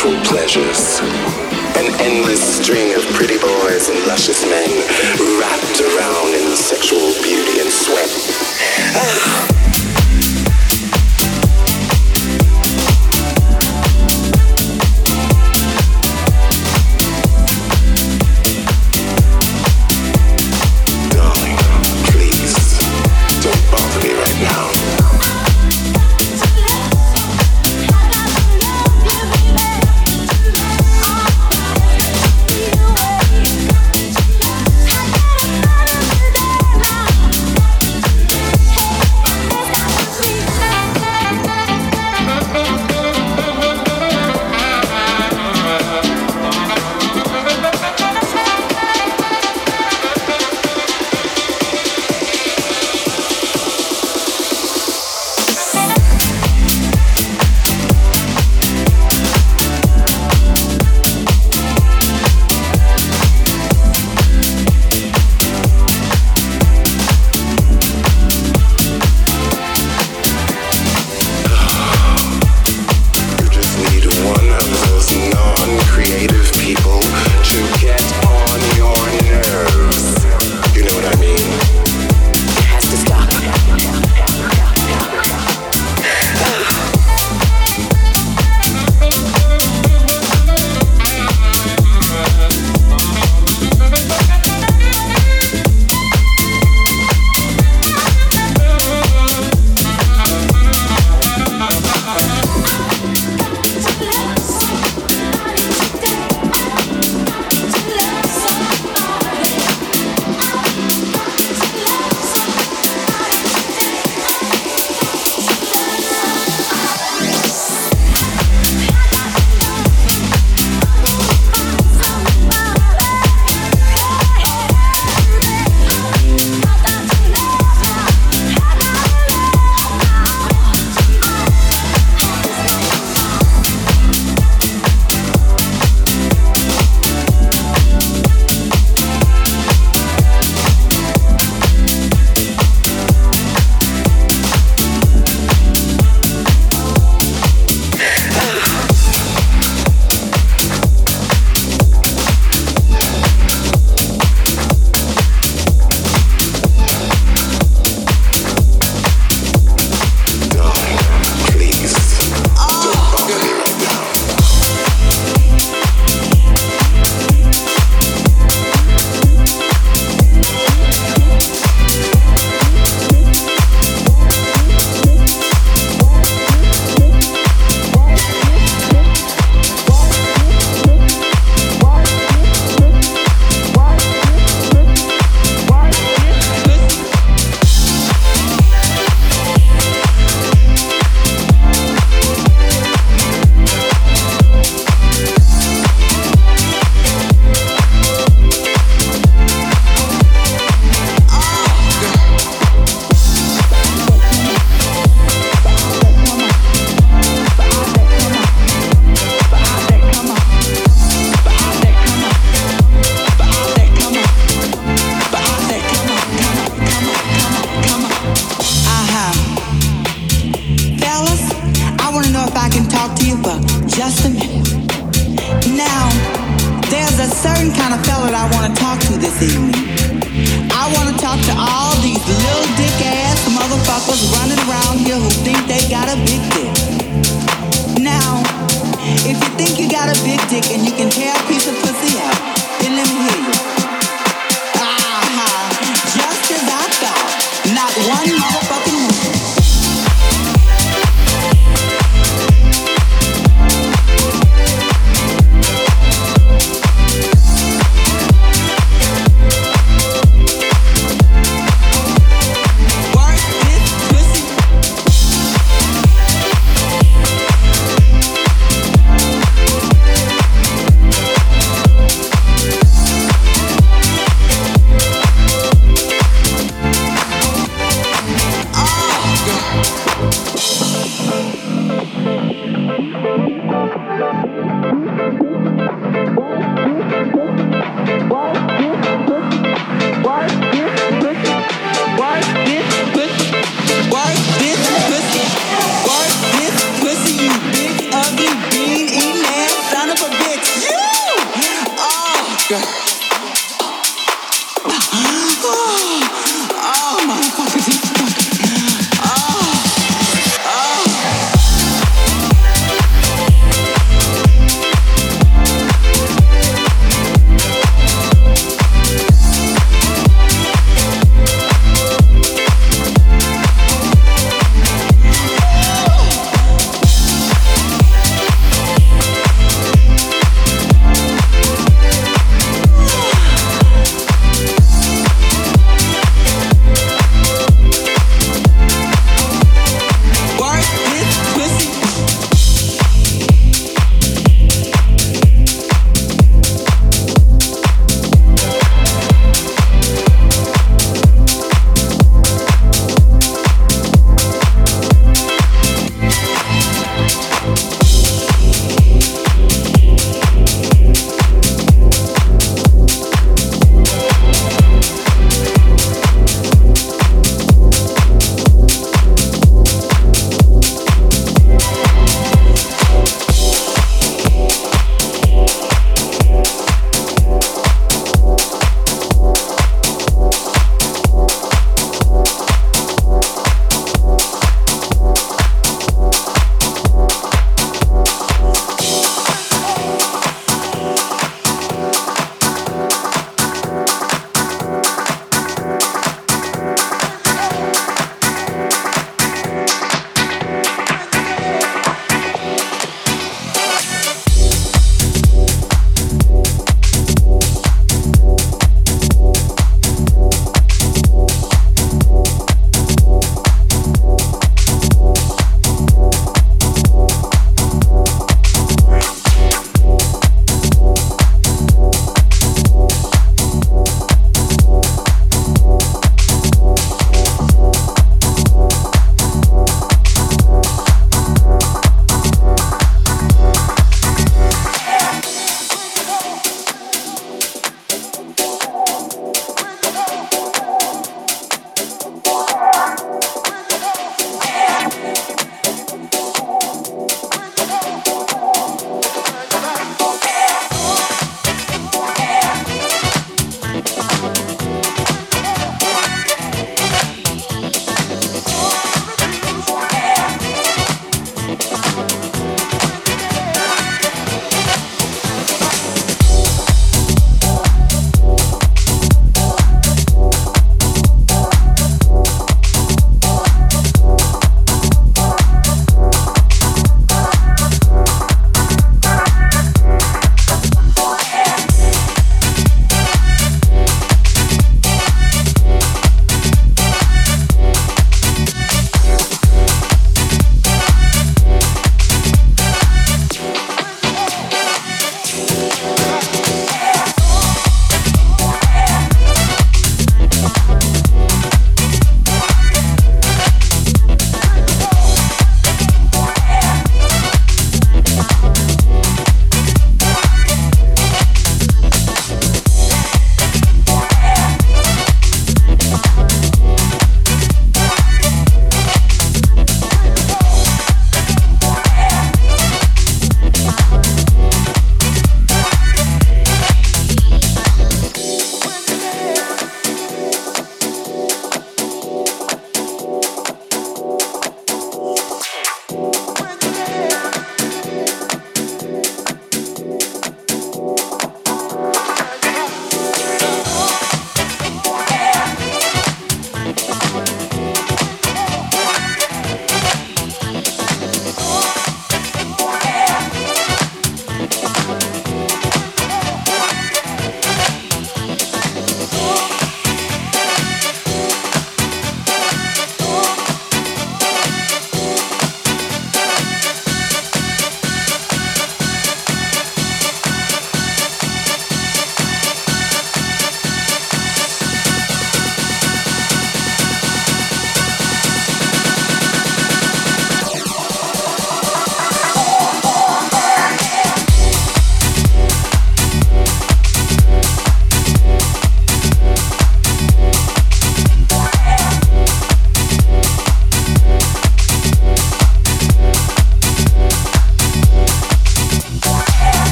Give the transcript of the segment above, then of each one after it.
sensual pleasures. An endless string of pretty boys and luscious men wrapped around in sexual beauty and sweat. Ah.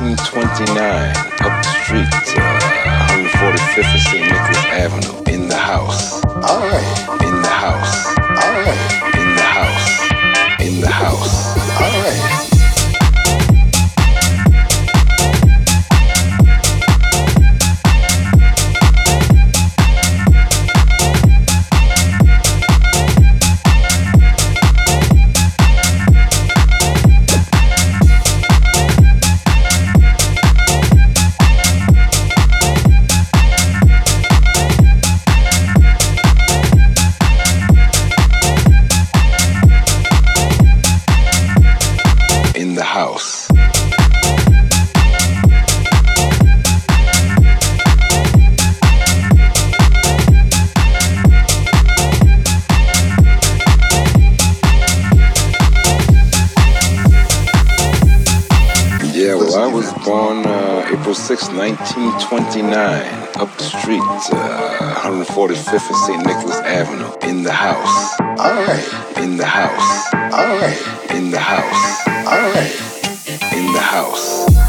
층이 in the house. All right, in the house. All right, in the house.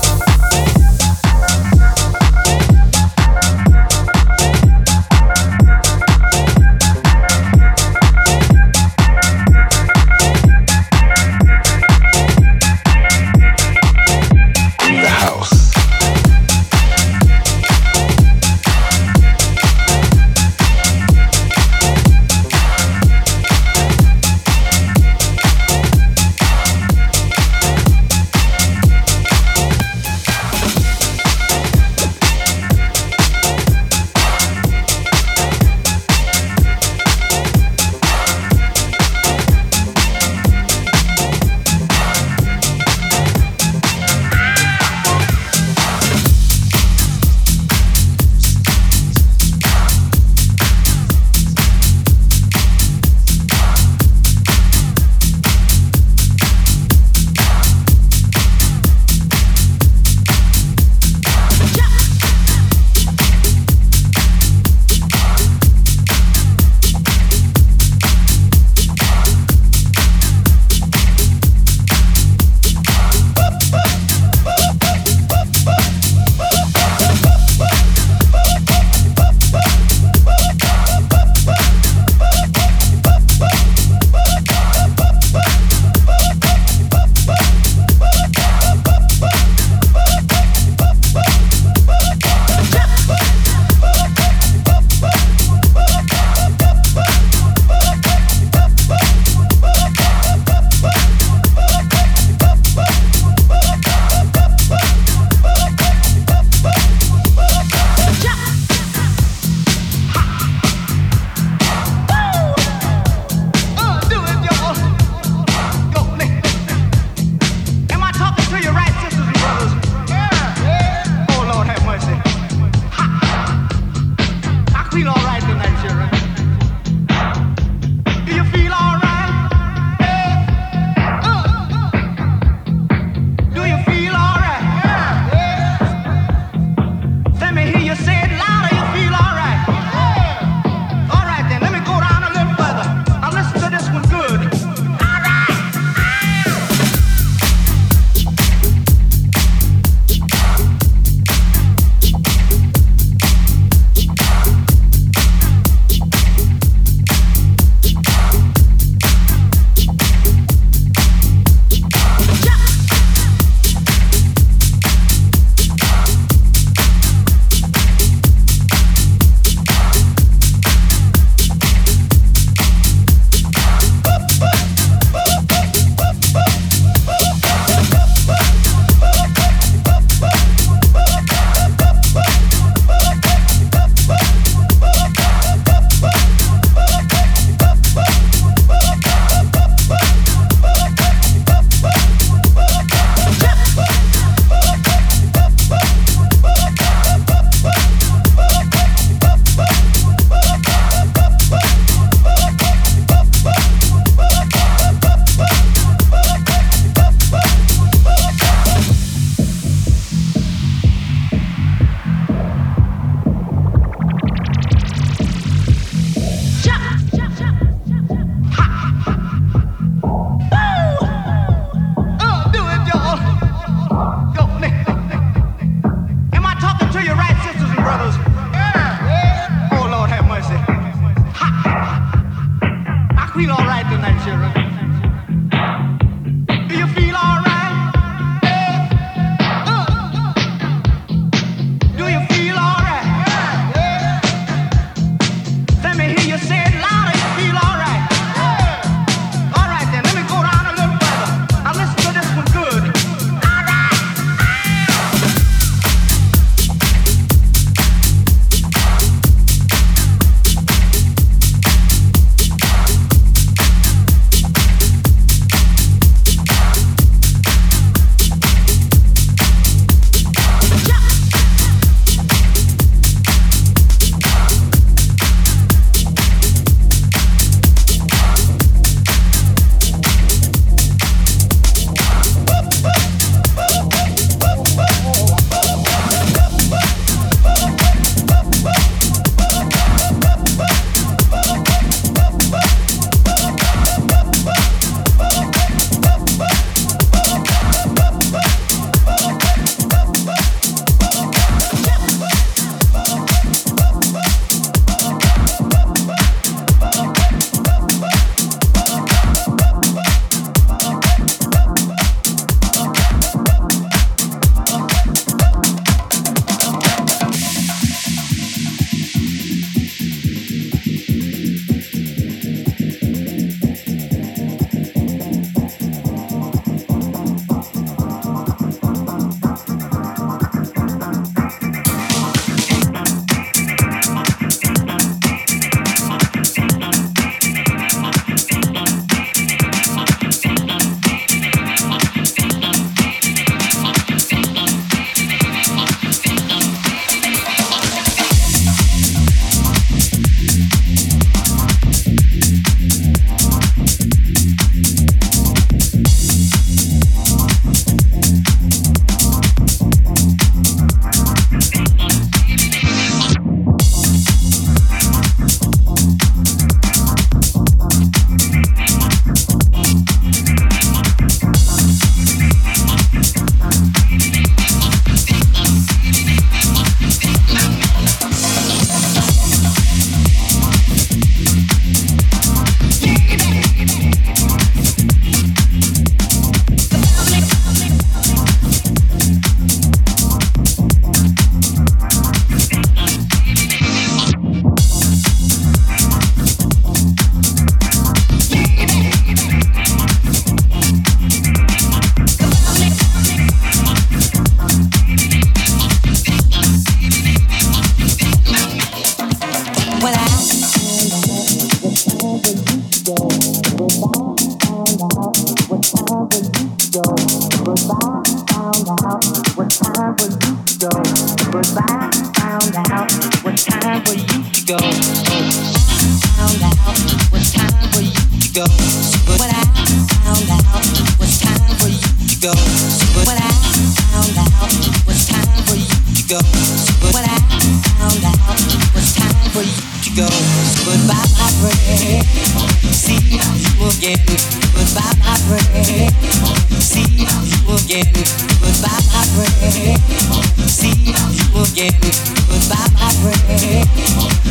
again, goodbye my friend.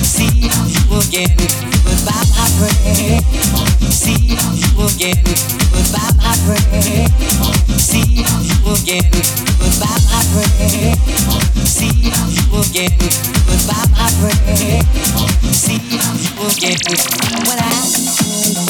See you again, goodbye my friend. See you again, goodbye my friend. See you again, goodbye my friend. See you again, goodbye my friend. See you again. I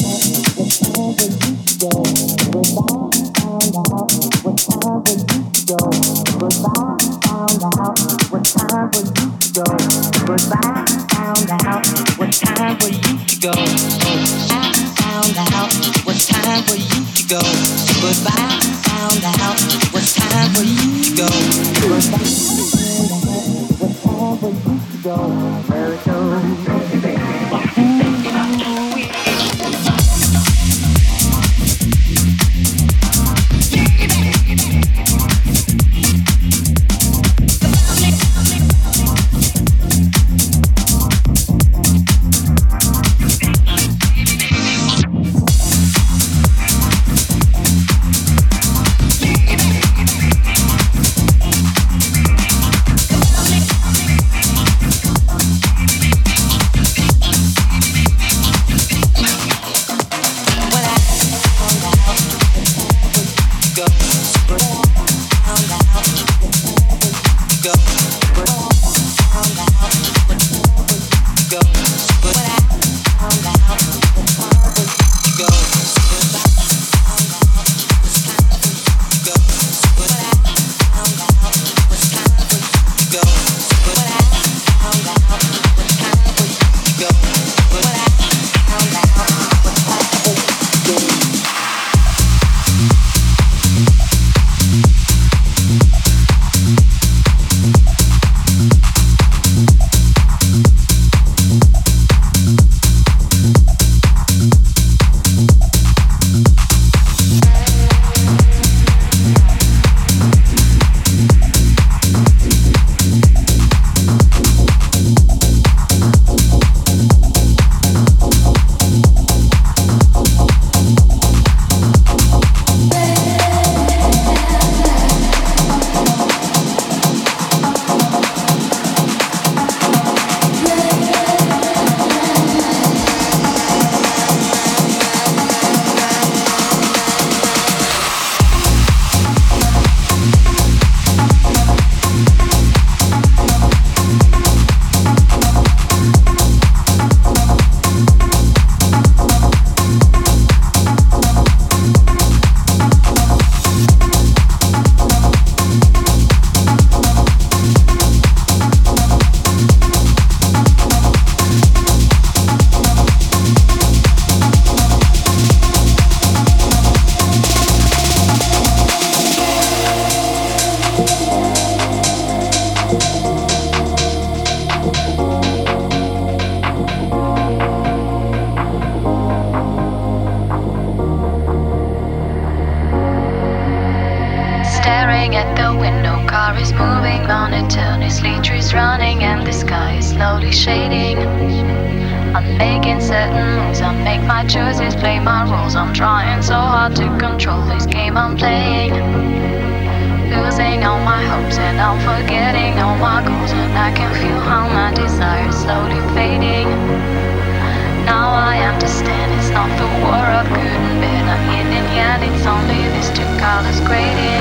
world is great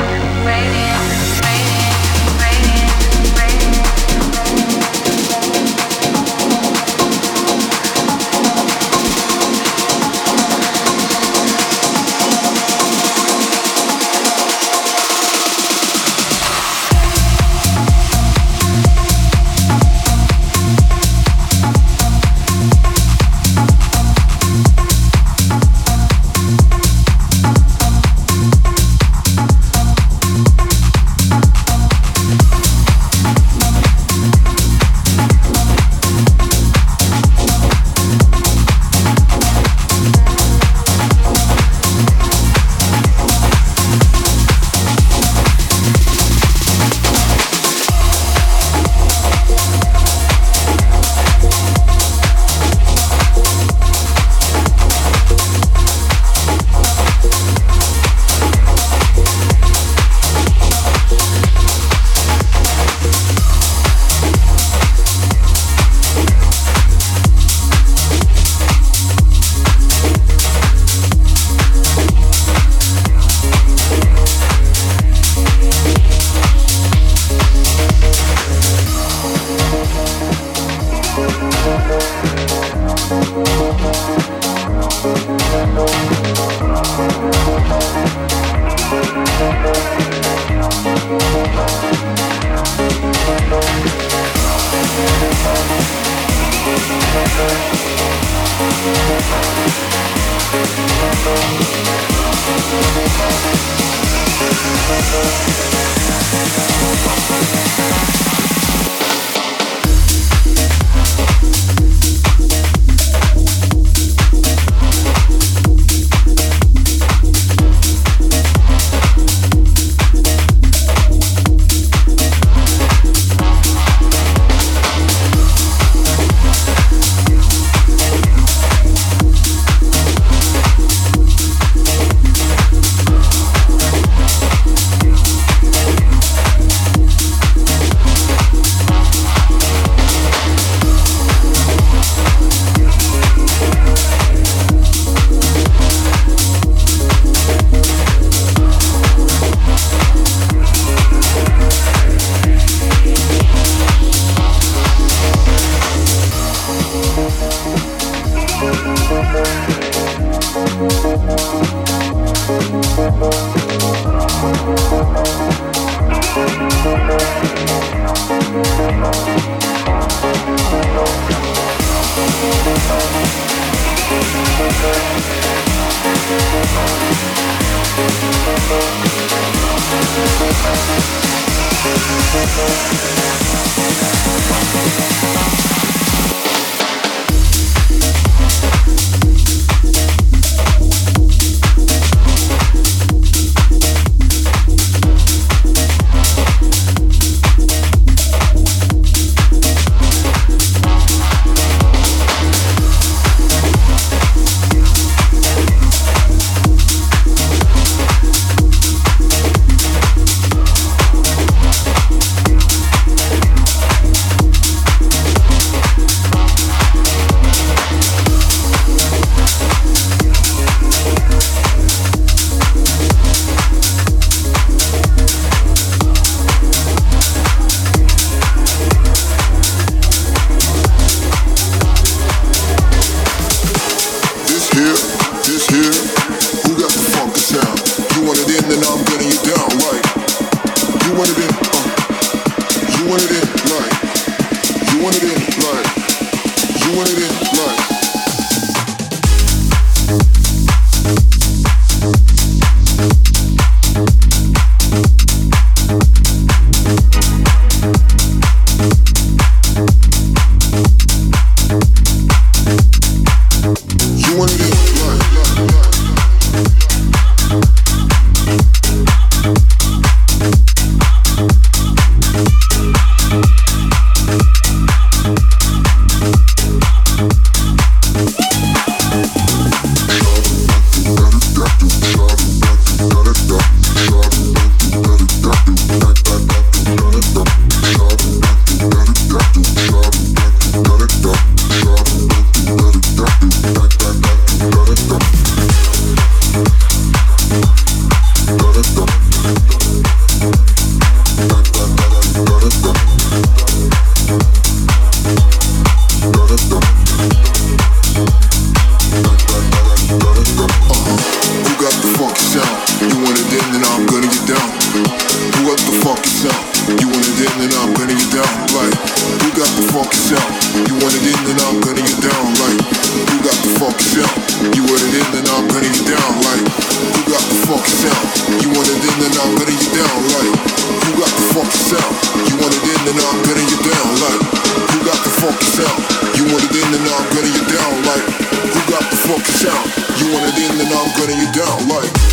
sound. You want it in and now I'm gunning you down like who got the funky sound? You want it in and now I'm gunning you down like.